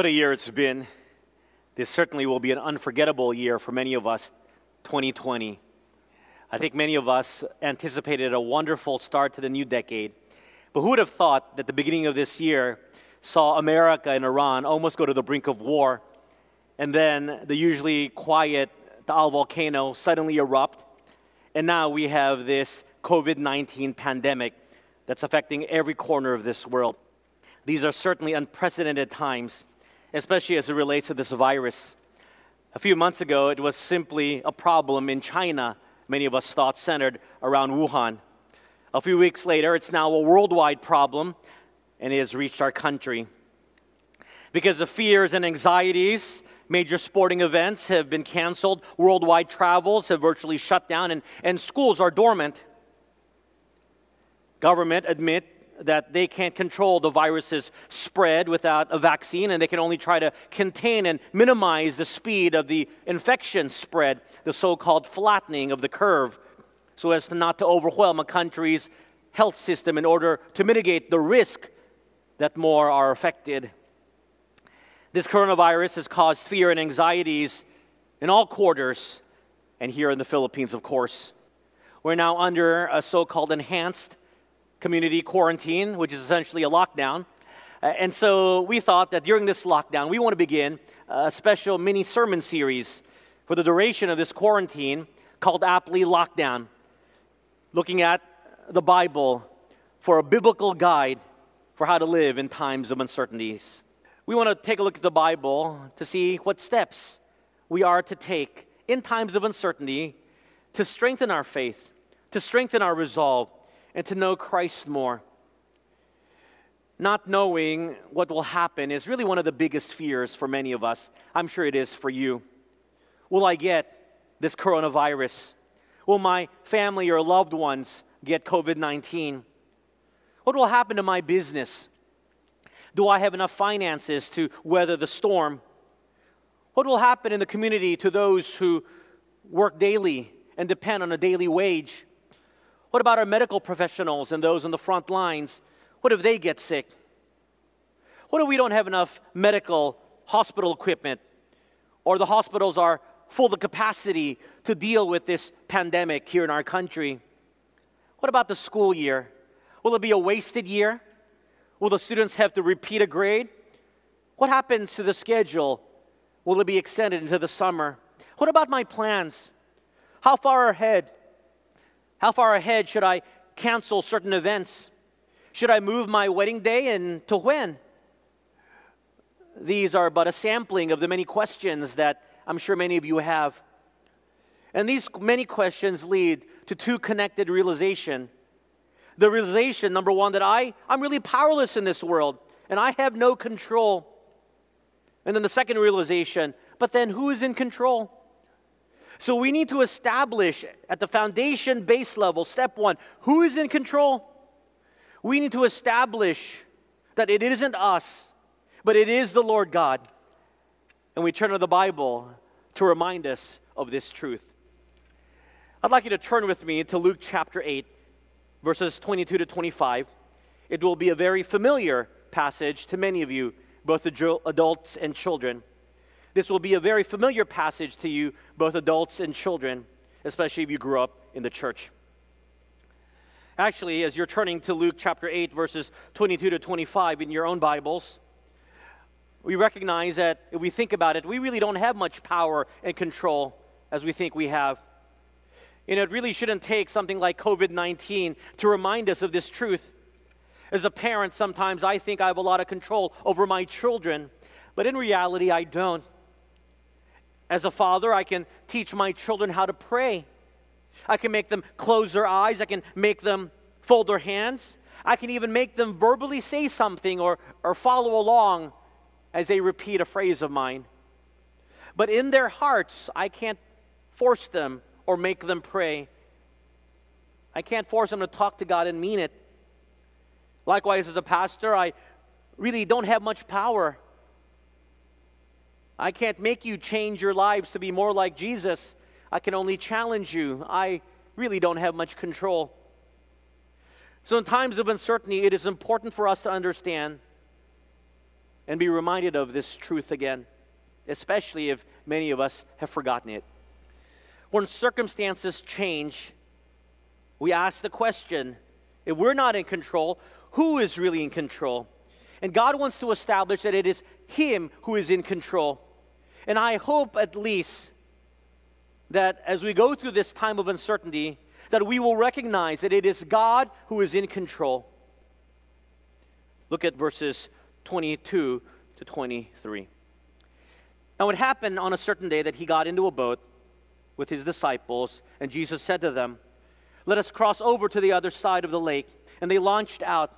What a year it's been. This certainly will be an unforgettable year for many of us, 2020. I think many of us anticipated a wonderful start to the new decade. But who would have thought that the beginning of this year saw America and Iran almost go to the brink of war, and then the usually quiet Taal volcano suddenly erupt, and now we have this COVID 19 pandemic that's affecting every corner of this world. These are certainly unprecedented times, especially as it relates to this virus. A few months ago, it was simply a problem in China, many of us thought centered around Wuhan. A few weeks later, it's now a worldwide problem and it has reached our country. Because of fears and anxieties, major sporting events have been canceled, worldwide travels have virtually shut down, and, and schools are dormant. Government admit that they can't control the virus's spread without a vaccine, and they can only try to contain and minimize the speed of the infection spread, the so-called flattening of the curve, so as to not to overwhelm a country's health system in order to mitigate the risk that more are affected. This coronavirus has caused fear and anxieties in all quarters, and here in the Philippines, of course. We're now under a so called enhanced community quarantine, which is essentially a lockdown. Uh, and so we thought that during this lockdown, we want to begin a special mini sermon series for the duration of this quarantine called aptly Lockdown, looking at the Bible for a biblical guide for how to live in times of uncertainties. We want to take a look at the Bible to see what steps we are to take in times of uncertainty to strengthen our faith, to strengthen our resolve, and to know Christ more. Not knowing what will happen is really one of the biggest fears for many of us. I'm sure it is for you. Will I get this coronavirus? Will my family or loved ones get COVID 19? What will happen to my business? Do I have enough finances to weather the storm? What will happen in the community to those who work daily and depend on a daily wage? What about our medical professionals and those on the front lines? What if they get sick? What if we don't have enough medical hospital equipment or the hospitals are full of capacity to deal with this pandemic here in our country? What about the school year? Will it be a wasted year? Will the students have to repeat a grade? What happens to the schedule? Will it be extended into the summer? What about my plans? How far ahead how far ahead should I cancel certain events? Should I move my wedding day and to when? These are but a sampling of the many questions that I'm sure many of you have. And these many questions lead to two connected realization. The realization, number one, that I, I'm really powerless in this world and I have no control. And then the second realization, but then who is in control? So we need to establish at the foundation base level, step one, who is in control? We need to establish that it isn't us, but it is the Lord God. And we turn to the Bible to remind us of this truth. I'd like you to turn with me to Luke chapter 8, verses 22 to 25. It will be a very familiar passage to many of you, both adults and children. This will be a very familiar passage to you, both adults and children, especially if you grew up in the church. Actually, as you're turning to Luke chapter 8, verses 22 to 25 in your own Bibles, we recognize that if we think about it, we really don't have much power and control as we think we have. And it really shouldn't take something like COVID 19 to remind us of this truth. As a parent, sometimes I think I have a lot of control over my children, but in reality, I don't. As a father, I can teach my children how to pray. I can make them close their eyes. I can make them fold their hands. I can even make them verbally say something or, or follow along as they repeat a phrase of mine. But in their hearts, I can't force them or make them pray. I can't force them to talk to God and mean it. Likewise, as a pastor, I really don't have much power I can't make you change your lives to be more like Jesus. I can only challenge you. I really don't have much control. So, in times of uncertainty, it is important for us to understand and be reminded of this truth again, especially if many of us have forgotten it. When circumstances change, we ask the question if we're not in control, who is really in control? And God wants to establish that it is Him who is in control. And I hope at least that as we go through this time of uncertainty, that we will recognize that it is God who is in control. Look at verses 22 to 23. Now, it happened on a certain day that he got into a boat with his disciples, and Jesus said to them, Let us cross over to the other side of the lake. And they launched out,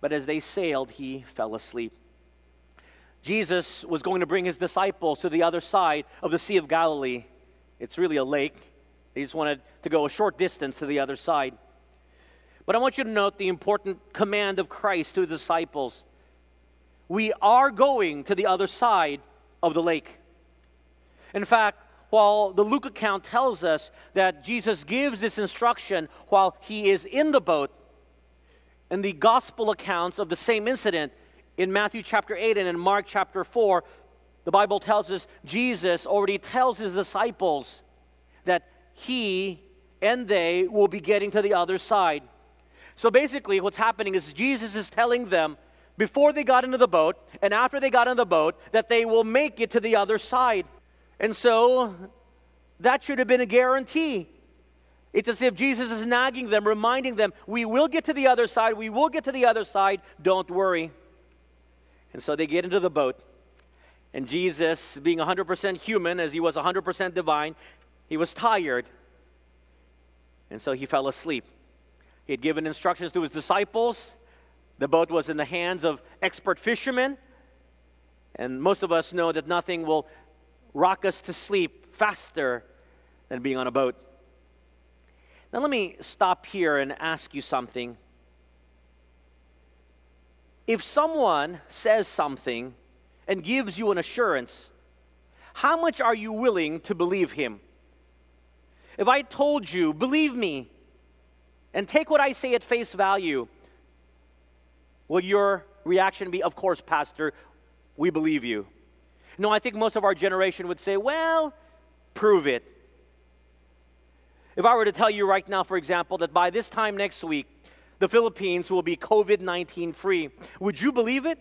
but as they sailed, he fell asleep. Jesus was going to bring his disciples to the other side of the Sea of Galilee. It's really a lake. They just wanted to go a short distance to the other side. But I want you to note the important command of Christ to the disciples. We are going to the other side of the lake. In fact, while the Luke account tells us that Jesus gives this instruction while he is in the boat, in the gospel accounts of the same incident in Matthew chapter 8 and in Mark chapter 4, the Bible tells us Jesus already tells his disciples that he and they will be getting to the other side. So basically, what's happening is Jesus is telling them before they got into the boat and after they got in the boat that they will make it to the other side. And so that should have been a guarantee. It's as if Jesus is nagging them, reminding them, We will get to the other side, we will get to the other side, don't worry. And so they get into the boat. And Jesus, being 100% human as he was 100% divine, he was tired. And so he fell asleep. He had given instructions to his disciples. The boat was in the hands of expert fishermen. And most of us know that nothing will rock us to sleep faster than being on a boat. Now, let me stop here and ask you something. If someone says something and gives you an assurance, how much are you willing to believe him? If I told you, believe me, and take what I say at face value, will your reaction be, Of course, Pastor, we believe you? No, I think most of our generation would say, Well, prove it. If I were to tell you right now, for example, that by this time next week, the Philippines will be COVID 19 free, would you believe it?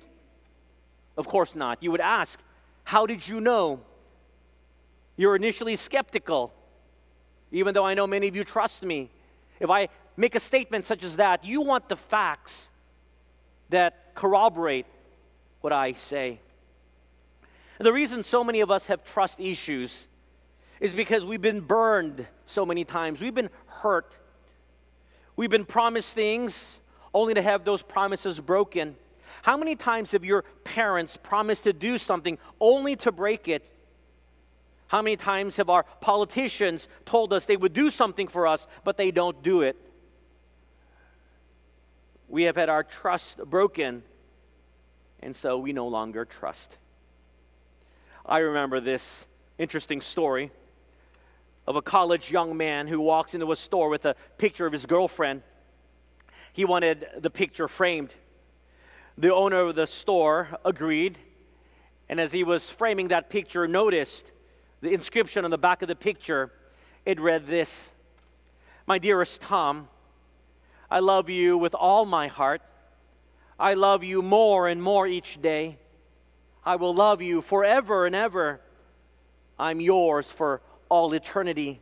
Of course not. You would ask, How did you know? You're initially skeptical, even though I know many of you trust me. If I make a statement such as that, you want the facts that corroborate what I say. The reason so many of us have trust issues is because we've been burned so many times. We've been hurt. We've been promised things only to have those promises broken. How many times have your parents promised to do something only to break it? How many times have our politicians told us they would do something for us, but they don't do it? We have had our trust broken, and so we no longer trust. I remember this interesting story of a college young man who walks into a store with a picture of his girlfriend. He wanted the picture framed. The owner of the store agreed, and as he was framing that picture, noticed the inscription on the back of the picture. It read this My dearest Tom, I love you with all my heart. I love you more and more each day. I will love you forever and ever. I'm yours for all eternity.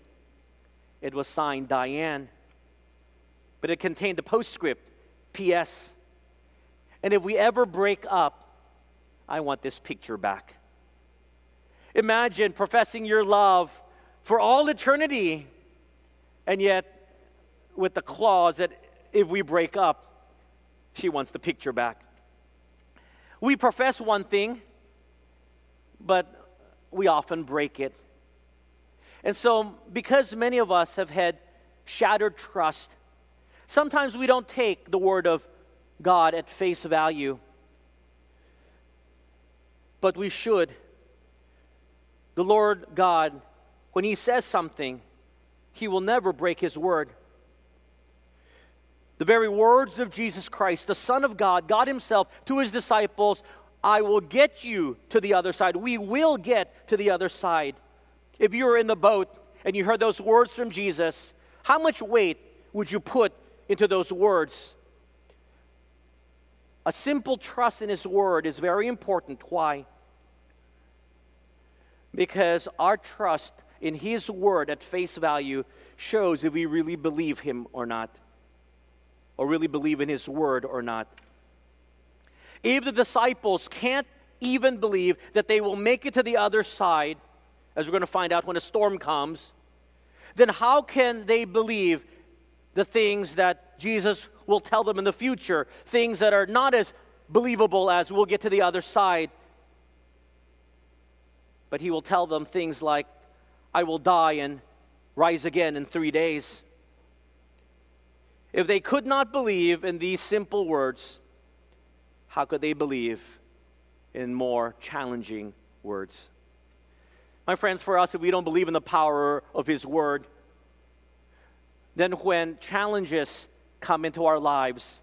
It was signed Diane, but it contained the postscript P.S. And if we ever break up, I want this picture back. Imagine professing your love for all eternity, and yet with the clause that if we break up, she wants the picture back. We profess one thing, but we often break it. And so, because many of us have had shattered trust, sometimes we don't take the word of God at face value. But we should. The Lord God, when He says something, He will never break His word. The very words of Jesus Christ, the Son of God, God Himself, to His disciples, I will get you to the other side. We will get to the other side. If you were in the boat and you heard those words from Jesus, how much weight would you put into those words? A simple trust in His Word is very important. Why? Because our trust in His Word at face value shows if we really believe Him or not, or really believe in His Word or not. If the disciples can't even believe that they will make it to the other side, as we're going to find out when a storm comes, then how can they believe the things that Jesus will tell them in the future? Things that are not as believable as we'll get to the other side. But he will tell them things like, I will die and rise again in three days. If they could not believe in these simple words, how could they believe in more challenging words? My friends, for us, if we don't believe in the power of His Word, then when challenges come into our lives,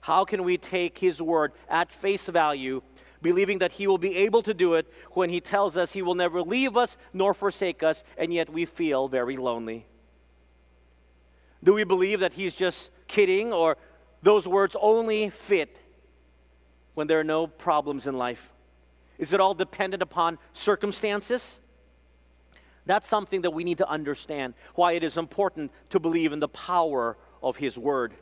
how can we take His Word at face value, believing that He will be able to do it when He tells us He will never leave us nor forsake us, and yet we feel very lonely? Do we believe that He's just kidding or those words only fit when there are no problems in life? Is it all dependent upon circumstances? That's something that we need to understand why it is important to believe in the power of His Word.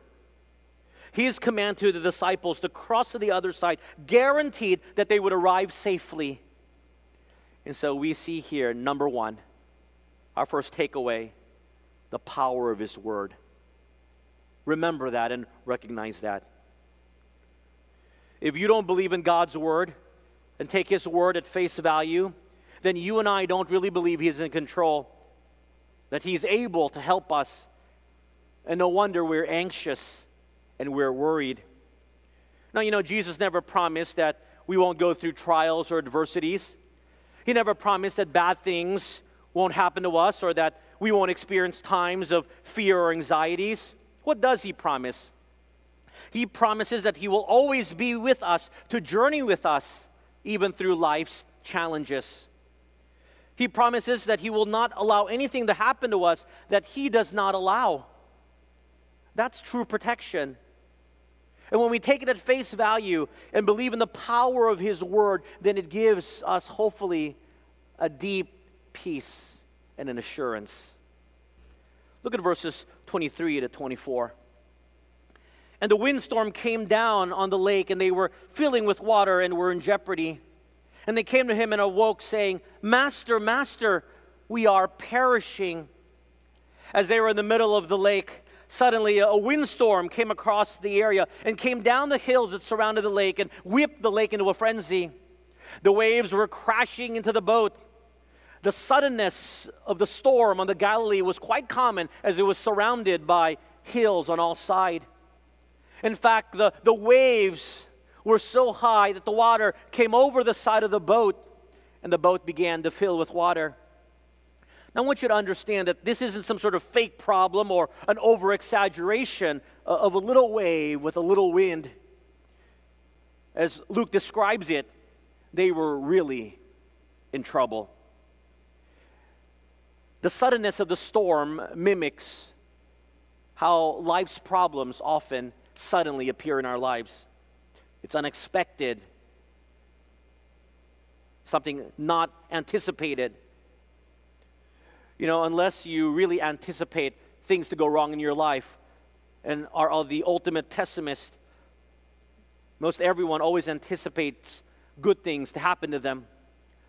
His command to the disciples to cross to the other side guaranteed that they would arrive safely. And so we see here, number one, our first takeaway the power of His Word. Remember that and recognize that. If you don't believe in God's word and take his word at face value, then you and I don't really believe he's in control, that he's able to help us. And no wonder we're anxious and we're worried. Now, you know, Jesus never promised that we won't go through trials or adversities. He never promised that bad things won't happen to us or that we won't experience times of fear or anxieties. What does he promise? He promises that He will always be with us, to journey with us, even through life's challenges. He promises that He will not allow anything to happen to us that He does not allow. That's true protection. And when we take it at face value and believe in the power of His Word, then it gives us, hopefully, a deep peace and an assurance. Look at verses 23 to 24. And the windstorm came down on the lake, and they were filling with water and were in jeopardy. And they came to him and awoke, saying, Master, Master, we are perishing. As they were in the middle of the lake, suddenly a windstorm came across the area and came down the hills that surrounded the lake and whipped the lake into a frenzy. The waves were crashing into the boat. The suddenness of the storm on the Galilee was quite common as it was surrounded by hills on all sides. In fact, the, the waves were so high that the water came over the side of the boat and the boat began to fill with water. Now, I want you to understand that this isn't some sort of fake problem or an over exaggeration of a little wave with a little wind. As Luke describes it, they were really in trouble. The suddenness of the storm mimics how life's problems often suddenly appear in our lives. It's unexpected, something not anticipated. You know, unless you really anticipate things to go wrong in your life and are, the ultimate pessimist, most everyone always anticipates good things to happen to them.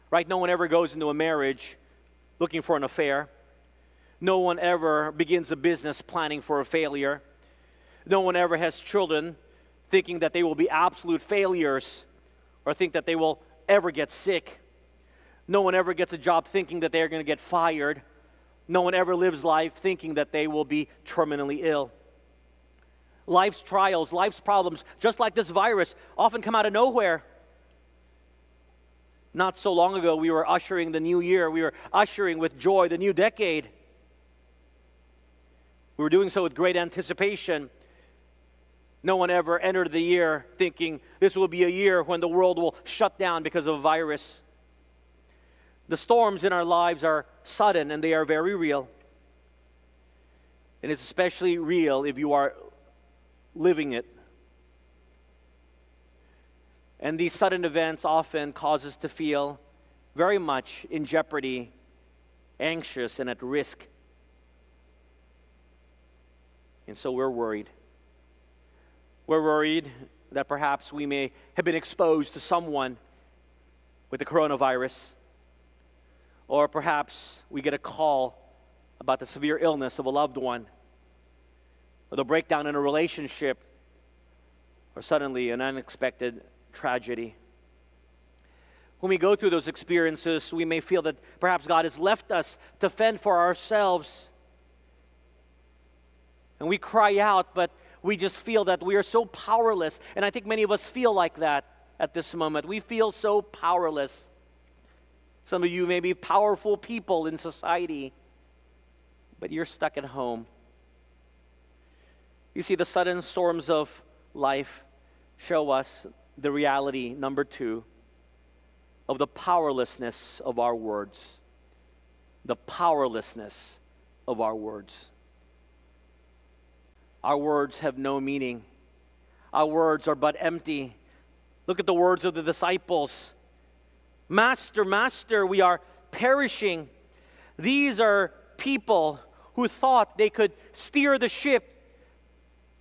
Right? No one ever goes into a marriage looking for an affair. No one ever begins a business planning for a failure. No one ever has children thinking that they will be absolute failures or think that they will ever get sick. No one ever gets a job thinking that they're going to get fired. No one ever lives life thinking that they will be terminally ill. Life's trials, life's problems, just like this virus, often come out of nowhere. Not so long ago, we were ushering the new year. We were ushering with joy the new decade. We were doing so with great anticipation. No one ever entered the year thinking this will be a year when the world will shut down because of a virus. The storms in our lives are sudden and they are very real. And it's especially real if you are living it. And these sudden events often cause us to feel very much in jeopardy, anxious, and at risk. And so we're worried. We're worried that perhaps we may have been exposed to someone with the coronavirus, or perhaps we get a call about the severe illness of a loved one, or the breakdown in a relationship, or suddenly an unexpected tragedy. When we go through those experiences, we may feel that perhaps God has left us to fend for ourselves. And we cry out, but we just feel that we are so powerless. And I think many of us feel like that at this moment. We feel so powerless. Some of you may be powerful people in society, but you're stuck at home. You see, the sudden storms of life show us the reality, number two, of the powerlessness of our words. The powerlessness of our words. Our words have no meaning. Our words are but empty. Look at the words of the disciples Master, Master, we are perishing. These are people who thought they could steer the ship.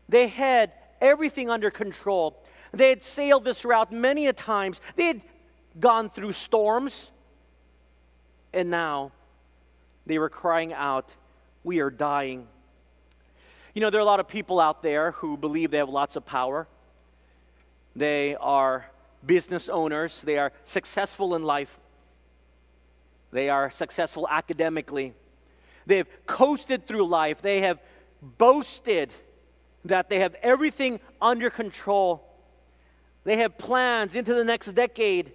They had everything under control. They had sailed this route many a times. They had gone through storms. And now they were crying out, We are dying. You know, there are a lot of people out there who believe they have lots of power. They are business owners, they are successful in life, they are successful academically. They've coasted through life, they have boasted that they have everything under control. They have plans into the next decade.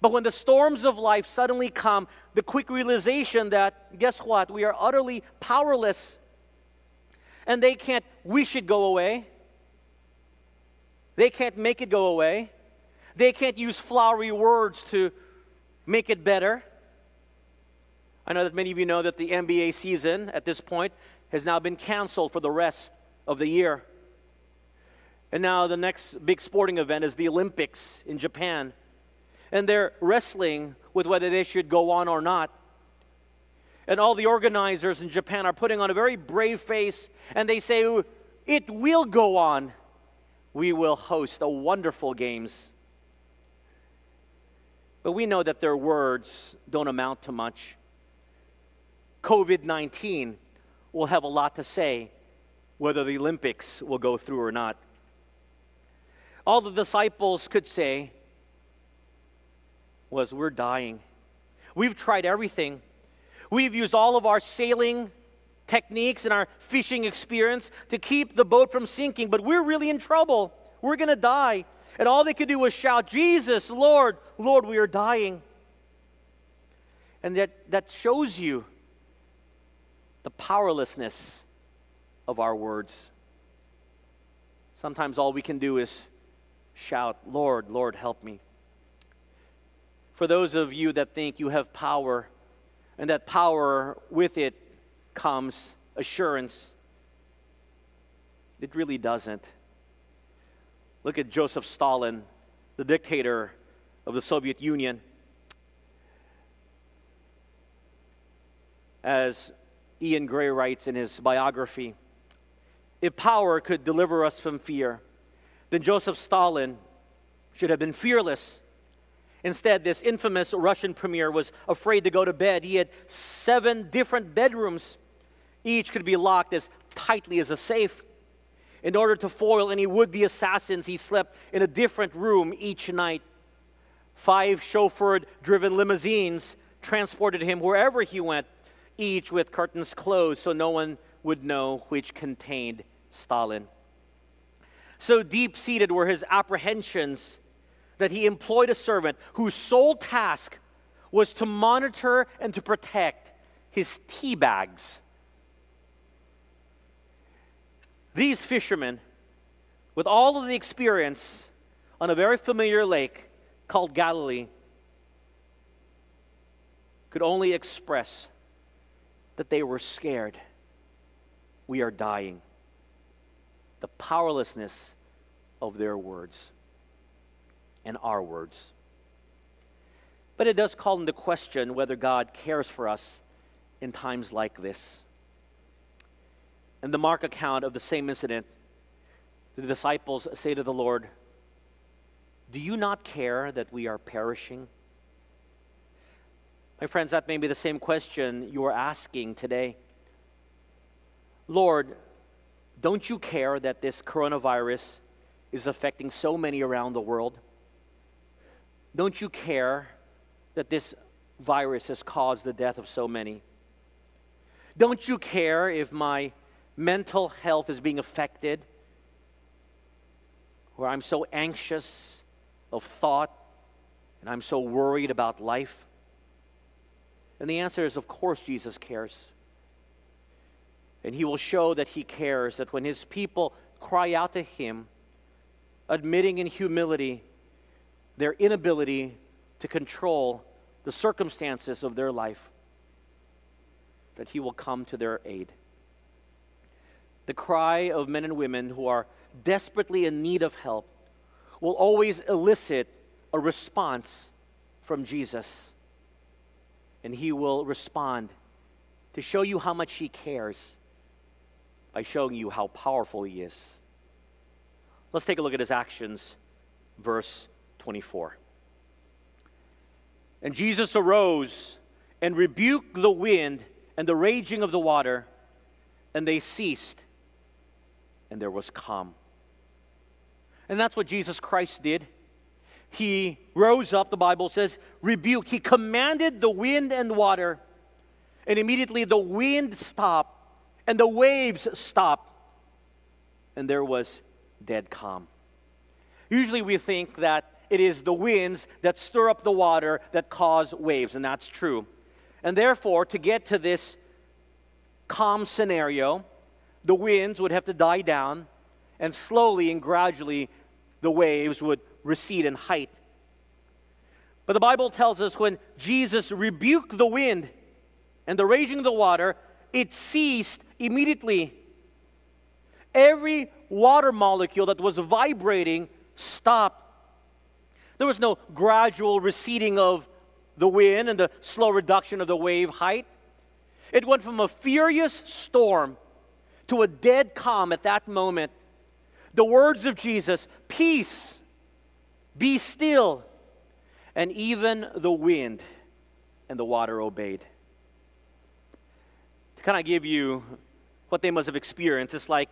But when the storms of life suddenly come, the quick realization that, guess what? We are utterly powerless. And they can't wish it go away. They can't make it go away. They can't use flowery words to make it better. I know that many of you know that the NBA season at this point has now been canceled for the rest of the year. And now the next big sporting event is the Olympics in Japan. And they're wrestling with whether they should go on or not. And all the organizers in Japan are putting on a very brave face and they say, It will go on. We will host a wonderful games. But we know that their words don't amount to much. COVID 19 will have a lot to say whether the Olympics will go through or not. All the disciples could say was, We're dying. We've tried everything. We've used all of our sailing techniques and our fishing experience to keep the boat from sinking, but we're really in trouble. We're going to die. And all they could do was shout, Jesus, Lord, Lord, we are dying. And that, that shows you the powerlessness of our words. Sometimes all we can do is shout, Lord, Lord, help me. For those of you that think you have power, and that power with it comes assurance, it really doesn't. Look at Joseph Stalin, the dictator of the Soviet Union. As Ian Grey writes in his biography, if power could deliver us from fear, then Joseph Stalin should have been fearless. Instead, this infamous Russian premier was afraid to go to bed. He had seven different bedrooms. Each could be locked as tightly as a safe. In order to foil any would be assassins, he slept in a different room each night. Five chauffeured driven limousines transported him wherever he went, each with curtains closed so no one would know which contained Stalin. So deep seated were his apprehensions that he employed a servant whose sole task was to monitor and to protect his tea bags. These fishermen with all of the experience on a very familiar lake called Galilee, could only express that they were scared. We are dying. The powerlessness of their words and our words. But it does call into question whether God cares for us in times like this. In the Mark account of the same incident, the disciples say to the Lord, Do you not care that we are perishing? My friends, that may be the same question you are asking today. Lord, don't you care that this coronavirus is affecting so many around the world? Don't you care that this virus has caused the death of so many? Don't you care if my mental health is being affected? Where I'm so anxious of thought and I'm so worried about life? And the answer is, of course, Jesus cares. And he will show that he cares, that when his people cry out to him, admitting in humility their inability to control the circumstances of their life, that He will come to their aid. The cry of men and women who are desperately in need of help will always elicit a response from Jesus. And He will respond to show you how much He cares by showing you how powerful He is. Let's take a look at His actions, verse 24. And Jesus arose and rebuked the wind and the raging of the water, and they ceased, and there was calm. And that's what Jesus Christ did. He rose up, the Bible says, rebuked. He commanded the wind and water, and immediately the wind stopped, and the waves stopped, and there was dead calm. Usually we think that it is the winds that stir up the water that cause waves, and that's true. And therefore, to get to this calm scenario, the winds would have to die down, and slowly and gradually the waves would recede in height. But the Bible tells us when Jesus rebuked the wind and the raging of the water, it ceased immediately. Every water molecule that was vibrating stopped. There was no gradual receding of the wind and the slow reduction of the wave height. It went from a furious storm to a dead calm at that moment. The words of Jesus, peace, be still, and even the wind and the water obeyed. To kind of give you what they must have experienced, it's like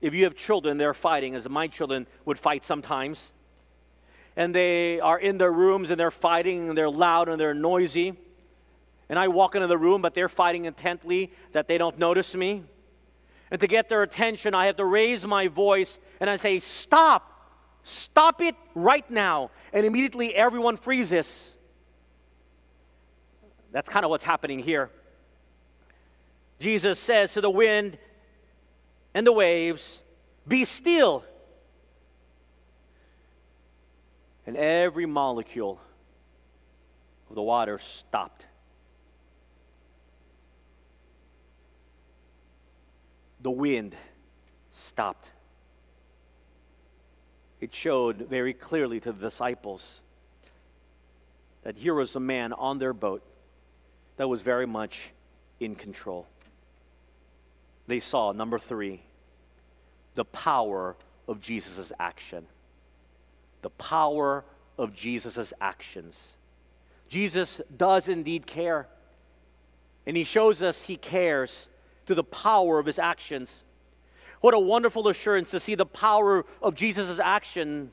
if you have children, they're fighting, as my children would fight sometimes and they are in their rooms and they're fighting and they're loud and they're noisy. And I walk into the room, but they're fighting intently that they don't notice me. And to get their attention, I have to raise my voice and I say, Stop! Stop it right now. And immediately everyone freezes. That's kind of what's happening here. Jesus says to the wind and the waves, Be still and every molecule of the water stopped. The wind stopped. It showed very clearly to the disciples that here was a man on their boat that was very much in control. They saw, number three, the power of Jesus' action the power of Jesus' actions. Jesus does indeed care. And he shows us he cares through the power of his actions. What a wonderful assurance to see the power of Jesus' action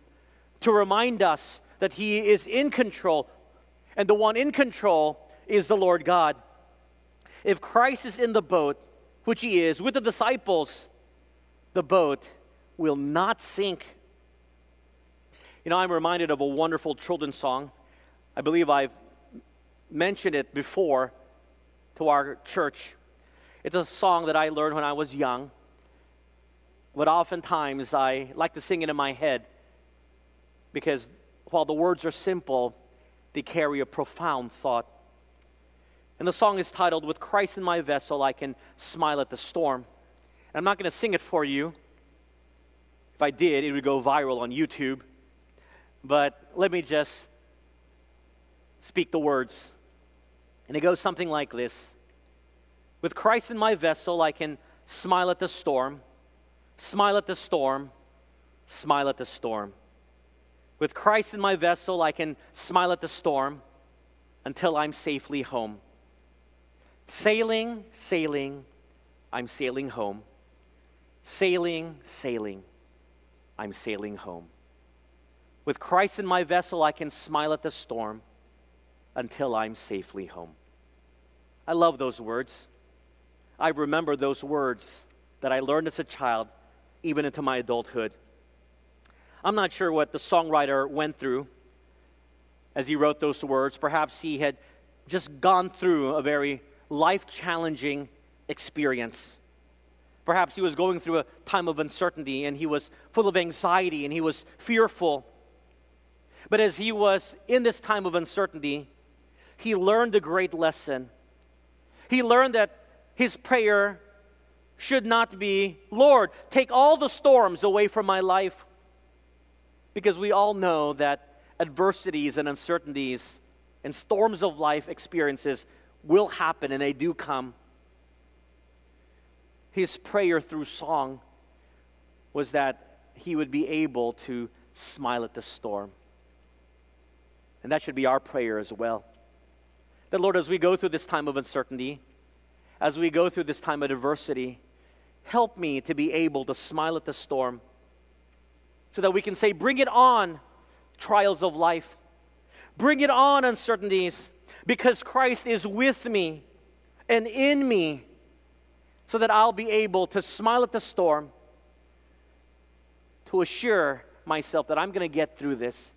to remind us that he is in control. And the one in control is the Lord God. If Christ is in the boat, which he is, with the disciples, the boat will not sink. You know, I'm reminded of a wonderful children's song. I believe I've mentioned it before to our church. It's a song that I learned when I was young. but oftentimes I like to sing it in my head because while the words are simple, they carry a profound thought. And the song is titled, With Christ in My Vessel, I Can Smile at the Storm. And I'm not going to sing it for you. If I did, it would go viral on YouTube. But let me just speak the words. And it goes something like this With Christ in my vessel, I can smile at the storm, smile at the storm, smile at the storm. With Christ in my vessel, I can smile at the storm until I'm safely home. Sailing, sailing, I'm sailing home. Sailing, sailing, I'm sailing home. With Christ in my vessel, I can smile at the storm until I'm safely home. I love those words. I remember those words that I learned as a child, even into my adulthood. I'm not sure what the songwriter went through as he wrote those words. Perhaps he had just gone through a very life challenging experience. Perhaps he was going through a time of uncertainty and he was full of anxiety and he was fearful. But as he was in this time of uncertainty, he learned a great lesson. He learned that his prayer should not be, Lord, take all the storms away from my life. Because we all know that adversities and uncertainties and storms of life experiences will happen and they do come. His prayer through song was that he would be able to smile at the storm. And that should be our prayer as well. That, Lord, as we go through this time of uncertainty, as we go through this time of adversity, help me to be able to smile at the storm so that we can say, Bring it on, trials of life. Bring it on, uncertainties, because Christ is with me and in me, so that I'll be able to smile at the storm, to assure myself that I'm going to get through this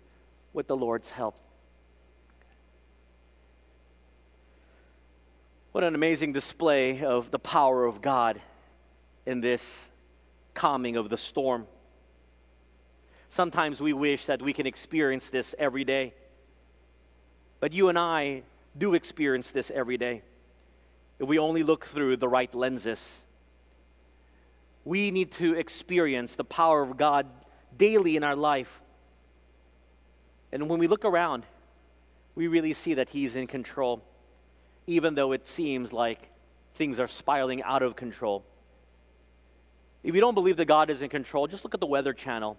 with the Lord's help. What an amazing display of the power of God in this calming of the storm. Sometimes we wish that we can experience this every day. But you and I do experience this every day. If we only look through the right lenses, we need to experience the power of God daily in our life. And when we look around, we really see that He's in control even though it seems like things are spiraling out of control. If you don't believe that God is in control, just look at the Weather Channel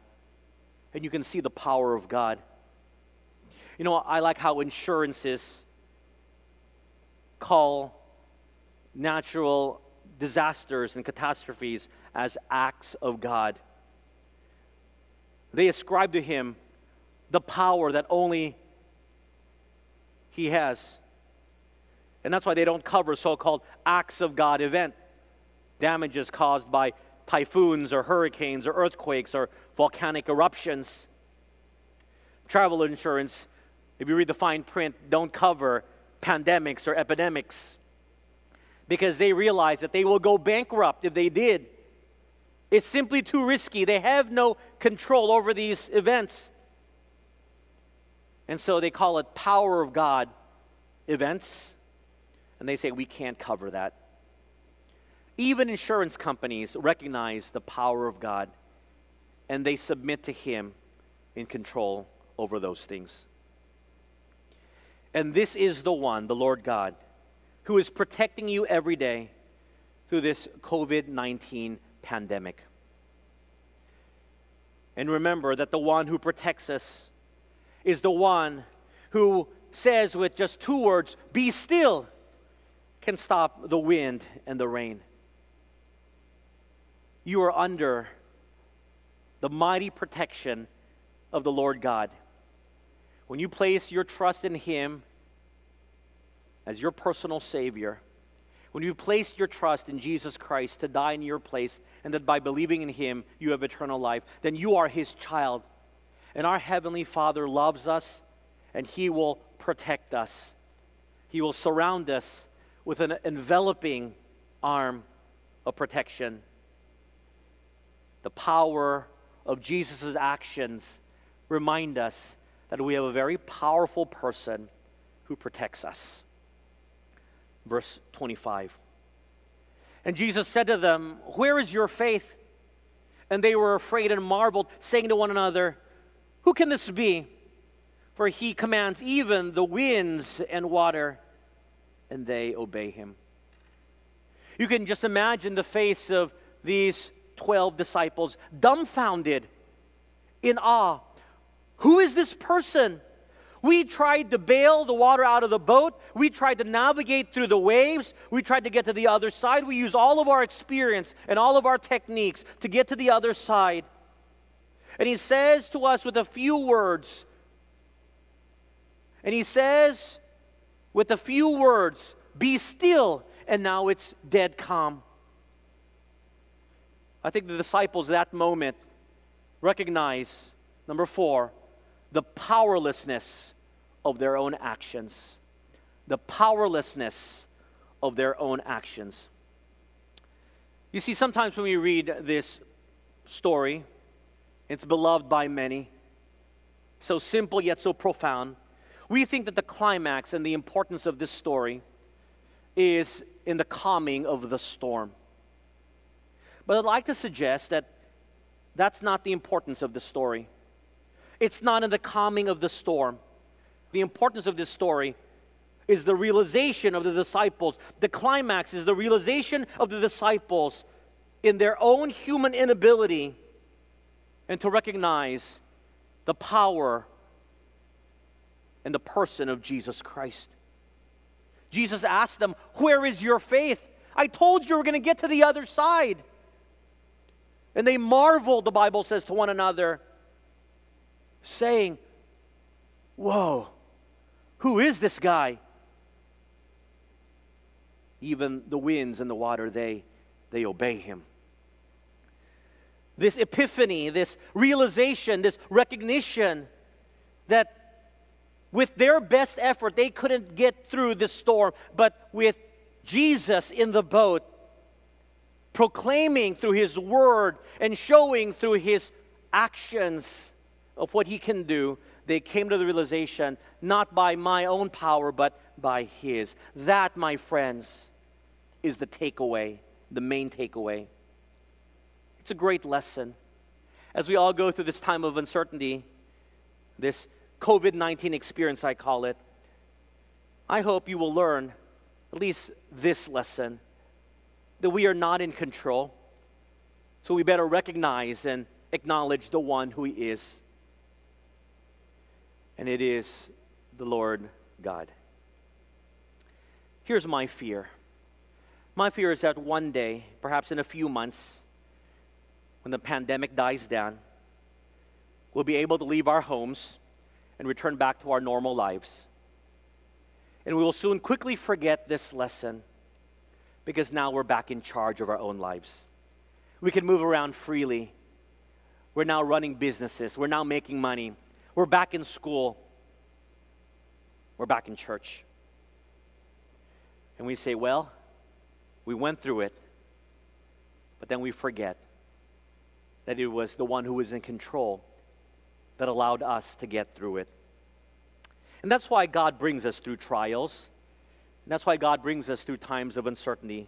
and you can see the power of God. You know, I like how insurances call natural disasters and catastrophes as acts of God. They ascribe to Him the power that only He has. And that's why they don't cover so called acts of God event, damages caused by typhoons or hurricanes or earthquakes or volcanic eruptions. Travel insurance, if you read the fine print, don't cover pandemics or epidemics because they realize that they will go bankrupt if they did. It's simply too risky. They have no control over these events. And so they call it power of God events and they say we can't cover that. Even insurance companies recognize the power of God and they submit to Him in control over those things. And this is the one, the Lord God, who is protecting you every day through this COVID 19 pandemic. And remember that the one who protects us is the one who says with just two words, Be still can stop the wind and the rain. You are under the mighty protection of the Lord God. When you place your trust in Him as your personal Savior, when you place your trust in Jesus Christ to die in your place, and that by believing in Him you have eternal life, then you are His child. And our Heavenly Father loves us, and He will protect us. He will surround us with an enveloping arm of protection. the power of Jesus' actions remind us that we have a very powerful person who protects us. Verse 25. And Jesus said to them, Where is your faith? And they were afraid and marveled, saying to one another, Who can this be? For he commands even the winds and water, and they obey him. You can just imagine the face of these 12 disciples, dumbfounded, in awe. Who is this person? We tried to bail the water out of the boat. We tried to navigate through the waves. We tried to get to the other side. We used all of our experience and all of our techniques to get to the other side. And he says to us with a few words, and he says with a few words, Be still. And now it's dead calm. I think the disciples at that moment recognize, number four, the powerlessness of their own actions. The powerlessness of their own actions. You see, sometimes when we read this story, it's beloved by many, so simple yet so profound. We think that the climax and the importance of this story is in the calming of the storm. But I'd like to suggest that that's not the importance of the story. It's not in the calming of the storm. The importance of this story is the realization of the disciples. The climax is the realization of the disciples in their own human inability and to recognize the power and the person of Jesus Christ. Jesus asked them, Where is your faith? I told you we're going to get to the other side. And they marveled, the Bible says, to one another, saying, Whoa, who is this guy? Even the winds and the water, they, they obey him. This epiphany, this realization, this recognition that with their best effort, they couldn't get through the storm, but with Jesus in the boat, proclaiming through his word and showing through his actions of what he can do, they came to the realization not by my own power, but by his. That, my friends, is the takeaway, the main takeaway. It's a great lesson. As we all go through this time of uncertainty, this COVID 19 experience, I call it, I hope you will learn at least this lesson that we are not in control. So we better recognize and acknowledge the one who He is. And it is the Lord God. Here's my fear. My fear is that one day, perhaps in a few months, when the pandemic dies down, we'll be able to leave our homes and return back to our normal lives. And we will soon quickly forget this lesson because now we're back in charge of our own lives. We can move around freely. We're now running businesses. We're now making money. We're back in school. We're back in church. And we say, well, we went through it, but then we forget that it was the one who was in control that allowed us to get through it. And that's why God brings us through trials. And that's why God brings us through times of uncertainty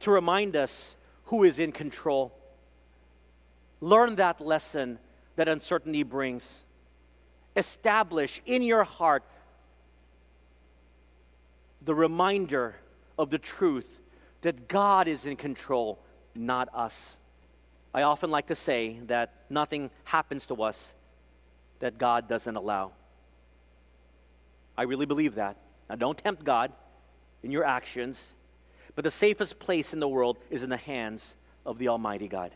to remind us who is in control. Learn that lesson that uncertainty brings. Establish in your heart the reminder of the truth that God is in control, not us. I often like to say that nothing happens to us that God doesn't allow. I really believe that. Now, don't tempt God in your actions, but the safest place in the world is in the hands of the Almighty God.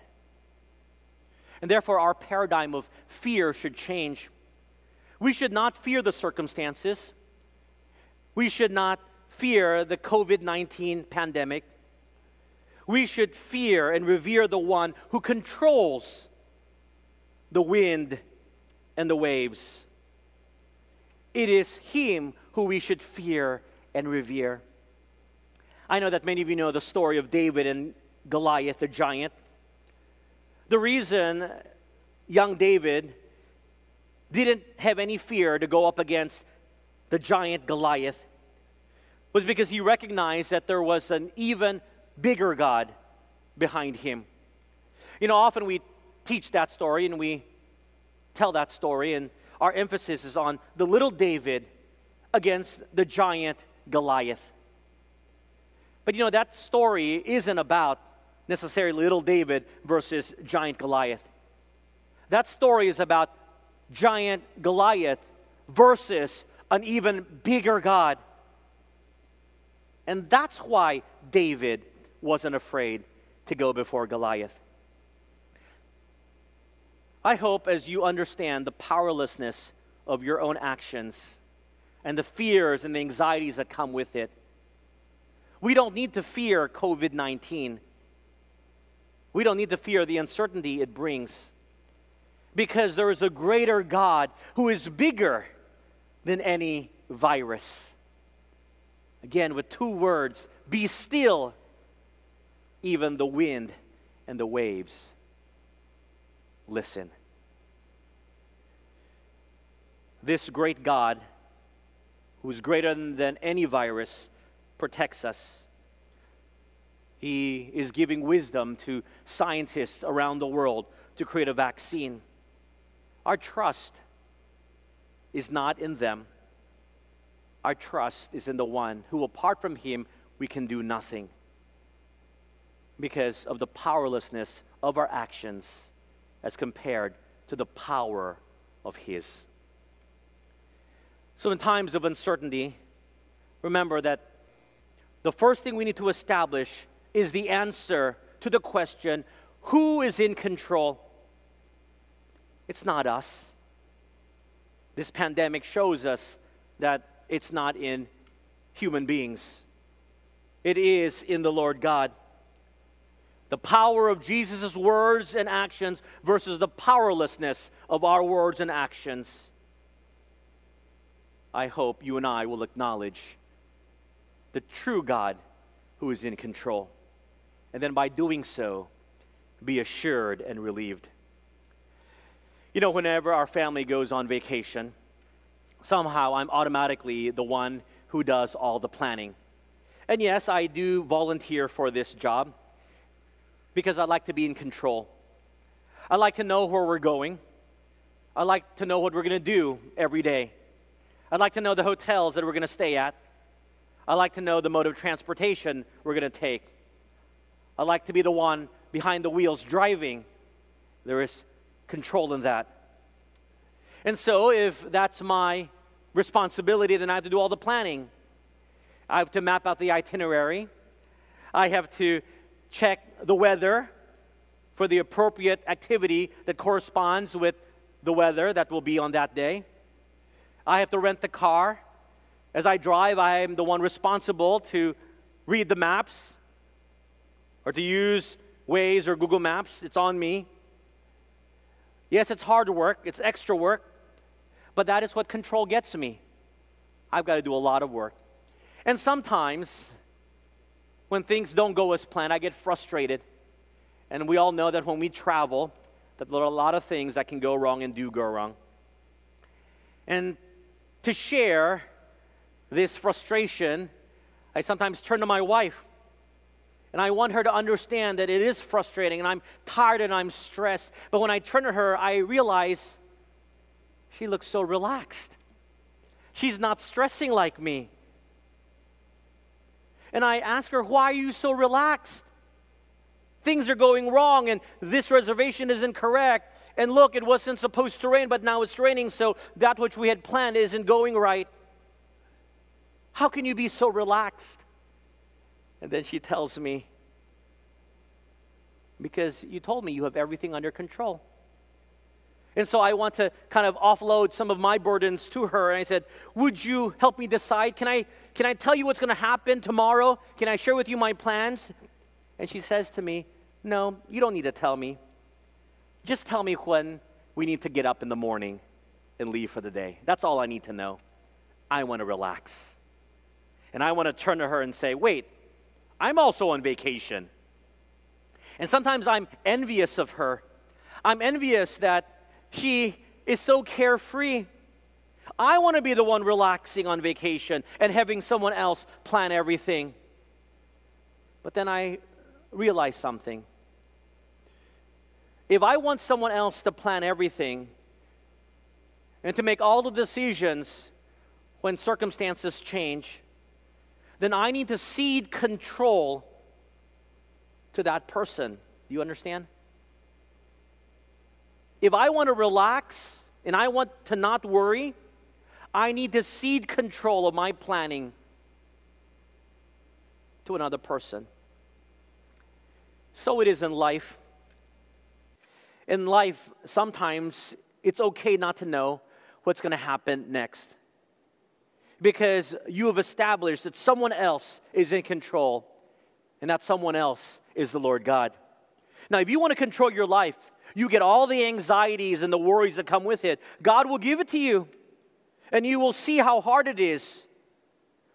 And therefore, our paradigm of fear should change. We should not fear the circumstances. We should not fear the COVID 19 pandemic. We should fear and revere the one who controls the wind and the waves. It is Him who we should fear and revere. I know that many of you know the story of David and Goliath, the giant. The reason young David didn't have any fear to go up against the giant Goliath was because he recognized that there was an even bigger God behind him. You know, often we teach that story and we tell that story, and our emphasis is on the little David against the giant Goliath. But you know, that story isn't about necessarily little David versus giant Goliath. That story is about giant Goliath versus an even bigger God. And that's why David wasn't afraid to go before Goliath. I hope as you understand the powerlessness of your own actions and the fears and the anxieties that come with it, we don't need to fear COVID 19. We don't need to fear the uncertainty it brings because there is a greater God who is bigger than any virus. Again, with two words be still, even the wind and the waves. Listen. This great God, who is greater than any virus, protects us. He is giving wisdom to scientists around the world to create a vaccine. Our trust is not in them. Our trust is in the one who, apart from him, we can do nothing because of the powerlessness of our actions as compared to the power of his. So, in times of uncertainty, remember that the first thing we need to establish is the answer to the question who is in control? It's not us. This pandemic shows us that it's not in human beings, it is in the Lord God. The power of Jesus' words and actions versus the powerlessness of our words and actions. I hope you and I will acknowledge the true God who is in control. And then by doing so, be assured and relieved. You know, whenever our family goes on vacation, somehow I'm automatically the one who does all the planning. And yes, I do volunteer for this job because I like to be in control. I like to know where we're going. I like to know what we're going to do every day. I'd like to know the hotels that we're going to stay at. I like to know the mode of transportation we're going to take. I like to be the one behind the wheels driving. There is control in that. And so, if that's my responsibility, then I have to do all the planning. I have to map out the itinerary. I have to check the weather for the appropriate activity that corresponds with the weather that will be on that day. I have to rent the car. As I drive, I am the one responsible to read the maps or to use Waze or Google Maps. It's on me. Yes, it's hard work, it's extra work, but that is what control gets me. I've got to do a lot of work. And sometimes, when things don't go as planned, I get frustrated. And we all know that when we travel, that there are a lot of things that can go wrong and do go wrong. And to share this frustration, I sometimes turn to my wife and I want her to understand that it is frustrating and I'm tired and I'm stressed. But when I turn to her, I realize she looks so relaxed. She's not stressing like me. And I ask her, Why are you so relaxed? Things are going wrong and this reservation is incorrect. And look, it wasn't supposed to rain, but now it's raining, so that which we had planned isn't going right. How can you be so relaxed? And then she tells me, Because you told me you have everything under control. And so I want to kind of offload some of my burdens to her. And I said, Would you help me decide? Can I, can I tell you what's going to happen tomorrow? Can I share with you my plans? And she says to me, No, you don't need to tell me. Just tell me when we need to get up in the morning and leave for the day. That's all I need to know. I want to relax. And I want to turn to her and say, Wait, I'm also on vacation. And sometimes I'm envious of her I'm envious that she is so carefree. I want to be the one relaxing on vacation and having someone else plan everything. But then I realize something. If I want someone else to plan everything and to make all the decisions when circumstances change, then I need to cede control to that person. Do you understand? If I want to relax and I want to not worry, I need to cede control of my planning to another person. So it is in life. In life, sometimes it's okay not to know what's going to happen next because you have established that someone else is in control, and that someone else is the Lord God. Now, if you want to control your life, you get all the anxieties and the worries that come with it. God will give it to you, and you will see how hard it is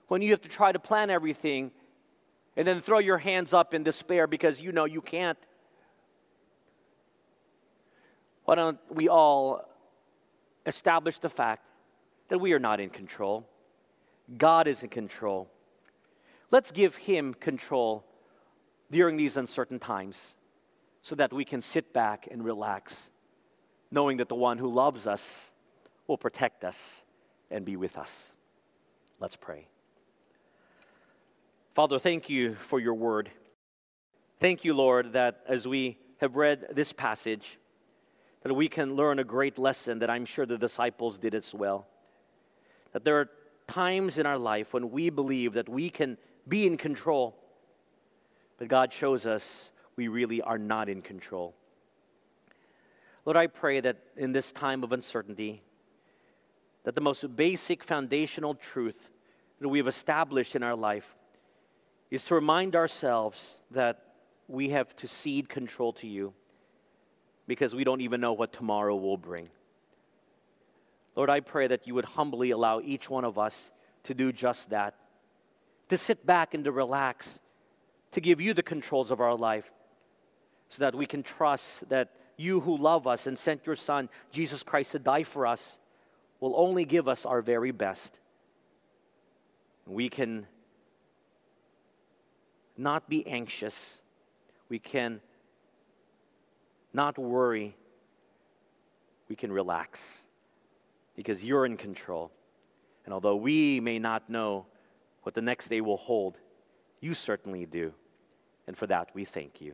when you have to try to plan everything and then throw your hands up in despair because you know you can't. Why don't we all establish the fact that we are not in control? God is in control. Let's give Him control during these uncertain times so that we can sit back and relax, knowing that the one who loves us will protect us and be with us. Let's pray. Father, thank you for your word. Thank you, Lord, that as we have read this passage, that we can learn a great lesson that I'm sure the disciples did as well. That there are times in our life when we believe that we can be in control, but God shows us we really are not in control. Lord, I pray that in this time of uncertainty, that the most basic foundational truth that we have established in our life is to remind ourselves that we have to cede control to you because we don't even know what tomorrow will bring. Lord, I pray that you would humbly allow each one of us to do just that, to sit back and to relax, to give you the controls of our life, so that we can trust that you who love us and sent your Son, Jesus Christ, to die for us, will only give us our very best. We can not be anxious. We can not worry. We can relax because you're in control. And although we may not know what the next day will hold, you certainly do. And for that, we thank you.